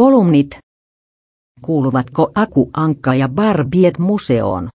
Kolumnit. Kuuluvatko Aku Ankka ja Barbiet museoon?